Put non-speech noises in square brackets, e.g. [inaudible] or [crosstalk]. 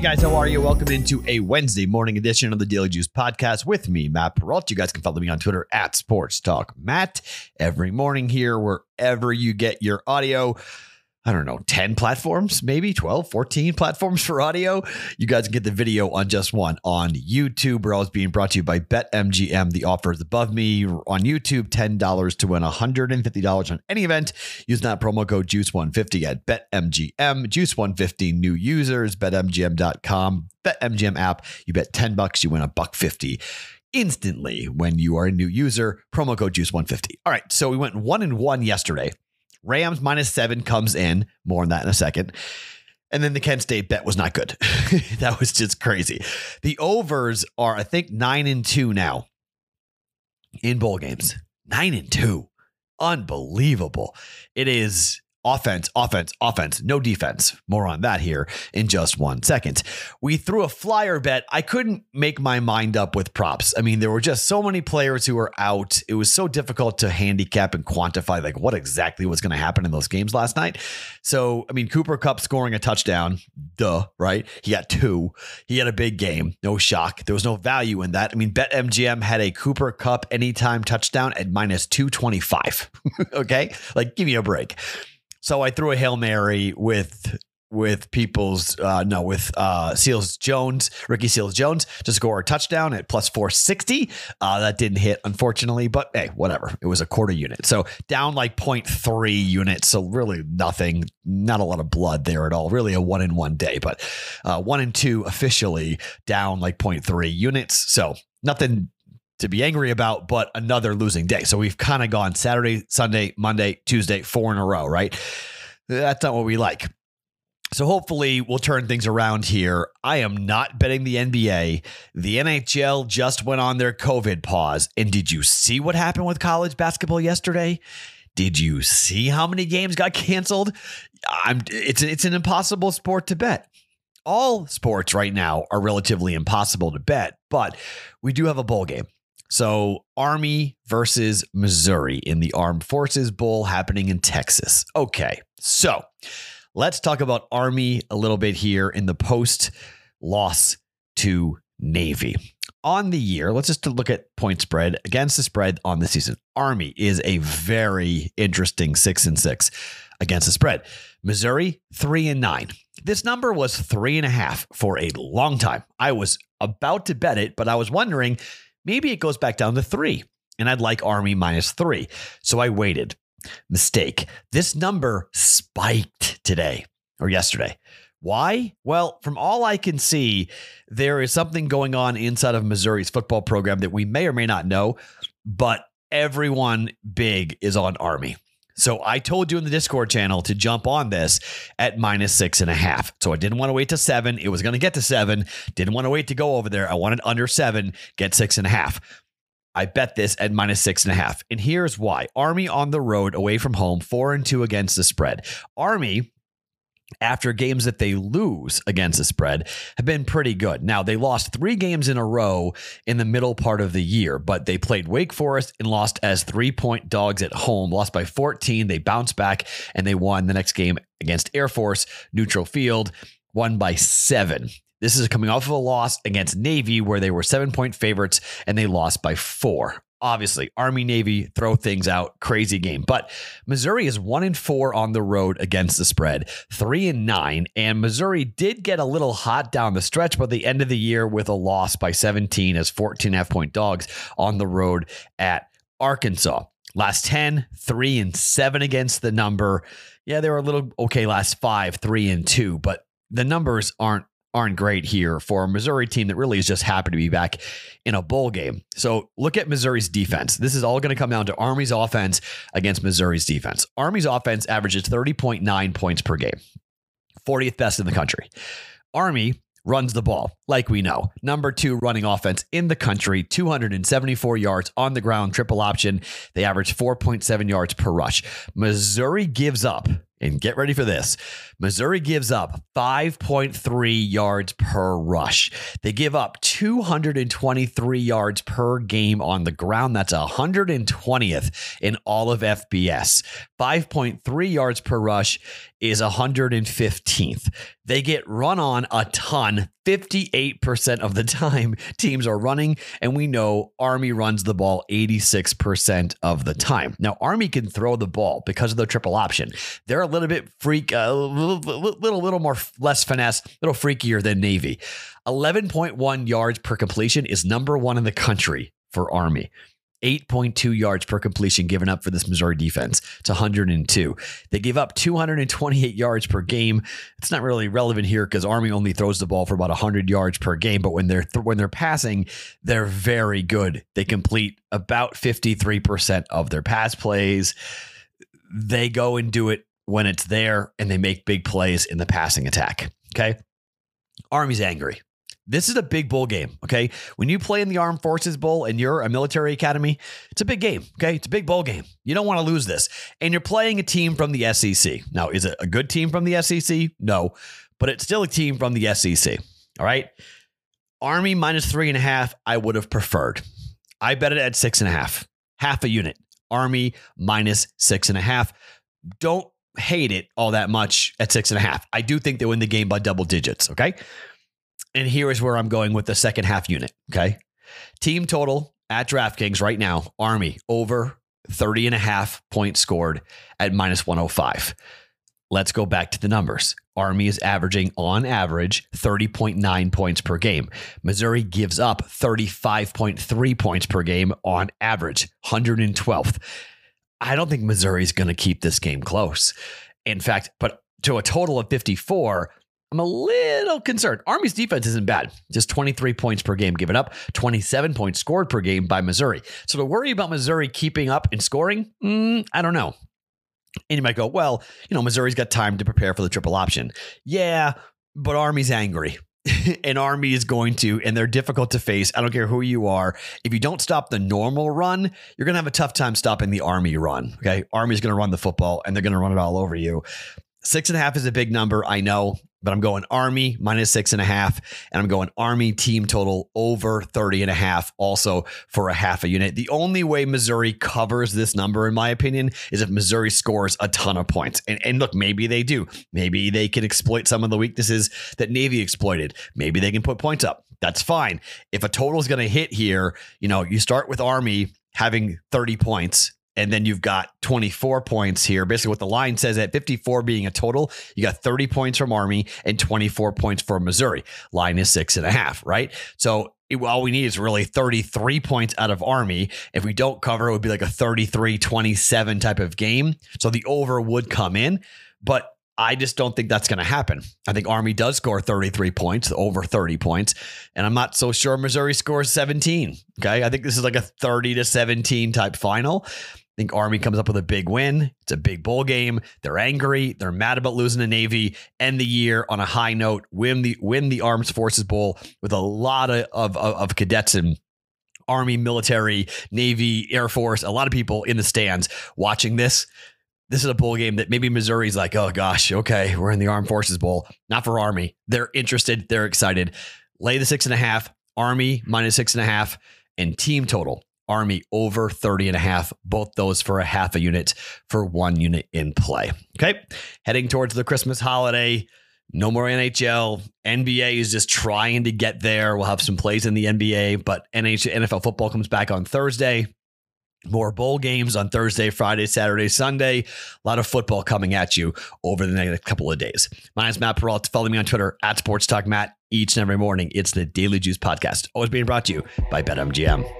Hey guys, how are you? Welcome into a Wednesday morning edition of the Daily Juice podcast with me, Matt Perrault. You guys can follow me on Twitter at Sports Talk Matt. Every morning here, wherever you get your audio. I don't know, 10 platforms, maybe 12, 14 platforms for audio. You guys can get the video on just one on YouTube. We're always being brought to you by BetMGM. The offer is above me on YouTube $10 to win $150 on any event. Use that promo code JUICE150 at BetMGM. Juice150 new users, BetMGM.com, BetMGM app. You bet 10 bucks, you win a buck 50 instantly when you are a new user. Promo code JUICE150. All right, so we went one and one yesterday. Rams minus seven comes in. More on that in a second. And then the Kent State bet was not good. [laughs] that was just crazy. The overs are, I think, nine and two now in bowl games. Nine and two. Unbelievable. It is offense, offense, offense, no defense. More on that here in just one second. We threw a flyer bet. I couldn't make my mind up with props. I mean, there were just so many players who were out. It was so difficult to handicap and quantify like what exactly was going to happen in those games last night. So, I mean, Cooper Kupp scoring a touchdown, duh, right? He got two. He had a big game. No shock. There was no value in that. I mean, BetMGM had a Cooper Kupp anytime touchdown at minus 225. [laughs] okay? Like, give me a break. So I threw a hail mary with with people's uh no with uh Seals Jones, Ricky Seals Jones to score a touchdown at plus 460. Uh that didn't hit unfortunately, but hey, whatever. It was a quarter unit. So down like 0.3 units, so really nothing, not a lot of blood there at all. Really a 1 in 1 day, but uh 1 and 2 officially down like 0.3 units. So nothing to be angry about, but another losing day. So we've kind of gone Saturday, Sunday, Monday, Tuesday, four in a row, right? That's not what we like. So hopefully we'll turn things around here. I am not betting the NBA. The NHL just went on their COVID pause. And did you see what happened with college basketball yesterday? Did you see how many games got canceled? I'm it's it's an impossible sport to bet. All sports right now are relatively impossible to bet, but we do have a bowl game. So, Army versus Missouri in the Armed Forces Bowl happening in Texas. Okay, so let's talk about Army a little bit here in the post loss to Navy. On the year, let's just look at point spread against the spread on the season. Army is a very interesting six and six against the spread. Missouri, three and nine. This number was three and a half for a long time. I was about to bet it, but I was wondering Maybe it goes back down to three, and I'd like Army minus three. So I waited. Mistake. This number spiked today or yesterday. Why? Well, from all I can see, there is something going on inside of Missouri's football program that we may or may not know, but everyone big is on Army. So I told you in the Discord channel to jump on this at minus six and a half. So I didn't want to wait to seven. It was going to get to seven. Didn't want to wait to go over there. I wanted under seven, get six and a half. I bet this at minus six and a half. And here's why Army on the road away from home, four and two against the spread. Army after games that they lose against the spread have been pretty good. Now, they lost three games in a row in the middle part of the year, but they played Wake Forest and lost as three point dogs at home, lost by 14. They bounced back and they won the next game against Air Force, neutral field, won by seven. This is coming off of a loss against Navy, where they were seven point favorites and they lost by four obviously army navy throw things out crazy game. But missouri is one and four on the road against the spread three and nine. And missouri did get a little hot down the stretch but the end of the year with a loss by 17 as 14 half point dogs on the road at arkansas. Last 10 3 and 7 against the number. Yeah they were a little okay last five 3 and 2 but the numbers aren't aren't great here for a Missouri team that really is just happy to be back in a bowl game. So look at Missouri's defense. This is all going to come down to Army's offense against Missouri's defense. Army's offense averages 30.9 points per game, 40th best in the country. Army runs the ball, like we know. Number two running offense in the country, 274 yards on the ground, triple option. They average 4.7 yards per rush. Missouri gives up, and get ready for this Missouri gives up 5.3 yards per rush. They give up 223 yards per game on the ground. That's 120th in all of FBS. 5.3 yards per rush is 115th. They get run on a ton. 58% of the time, [laughs] teams are running, and we know Army runs the ball 86% of the time. Now, Army can throw the ball because of the triple option. They're a little bit freak, uh, a little, little, little more less finesse, a little freakier than Navy. 11.1 yards per completion is number one in the country for Army. 8.2 yards per completion given up for this Missouri defense. It's 102. They give up 228 yards per game. It's not really relevant here because Army only throws the ball for about 100 yards per game. But when they're th- when they're passing, they're very good. They complete about 53% of their pass plays. They go and do it when it's there, and they make big plays in the passing attack. Okay, Army's angry. This is a big bowl game, okay? When you play in the Armed Forces Bowl and you're a military academy, it's a big game, okay? It's a big bowl game. You don't want to lose this. And you're playing a team from the SEC. Now, is it a good team from the SEC? No, but it's still a team from the SEC, all right? Army minus three and a half, I would have preferred. I bet it at six and a half, half a unit. Army minus six and a half. Don't hate it all that much at six and a half. I do think they win the game by double digits, okay? And here is where I'm going with the second half unit. Okay. Team total at DraftKings right now, Army over 30 and a half points scored at minus 105. Let's go back to the numbers. Army is averaging on average 30.9 points per game. Missouri gives up 35.3 points per game on average, 112th. I don't think Missouri is going to keep this game close. In fact, but to a total of 54, I'm a little concerned. Army's defense isn't bad, just 23 points per game given up, 27 points scored per game by Missouri. So to worry about Missouri keeping up and scoring, mm, I don't know. And you might go, well, you know, Missouri's got time to prepare for the triple option. Yeah, but Army's angry. [laughs] and Army is going to, and they're difficult to face. I don't care who you are. If you don't stop the normal run, you're going to have a tough time stopping the Army run. Okay. Army's going to run the football and they're going to run it all over you. Six and a half is a big number. I know but I'm going Army minus six and a half, and I'm going Army team total over 30 and a half also for a half a unit. The only way Missouri covers this number, in my opinion, is if Missouri scores a ton of points. And, and look, maybe they do. Maybe they can exploit some of the weaknesses that Navy exploited. Maybe they can put points up. That's fine. If a total is going to hit here, you know, you start with Army having 30 points and then you've got 24 points here. Basically, what the line says at 54 being a total, you got 30 points from Army and 24 points for Missouri. Line is six and a half, right? So it, all we need is really 33 points out of Army. If we don't cover, it would be like a 33 27 type of game. So the over would come in. But I just don't think that's going to happen. I think Army does score 33 points, over 30 points, and I'm not so sure Missouri scores 17. Okay. I think this is like a 30 to 17 type final I think Army comes up with a big win. It's a big bowl game. They're angry. They're mad about losing to Navy. End the year on a high note. Win the win the Armed Forces Bowl with a lot of of, of cadets and Army, military, Navy, Air Force, a lot of people in the stands watching this. This is a bowl game that maybe Missouri's like, oh gosh, okay, we're in the Armed Forces Bowl. Not for Army. They're interested. They're excited. Lay the six and a half. Army minus six and a half and team total Army over 30 and a half, both those for a half a unit for one unit in play. Okay. Heading towards the Christmas holiday. No more NHL. NBA is just trying to get there. We'll have some plays in the NBA, but NFL football comes back on Thursday. More bowl games on Thursday, Friday, Saturday, Sunday. A lot of football coming at you over the next couple of days. My name is Matt Perrault. Follow me on Twitter at Sports Talk Matt each and every morning. It's the Daily Juice Podcast, always being brought to you by BetMGM.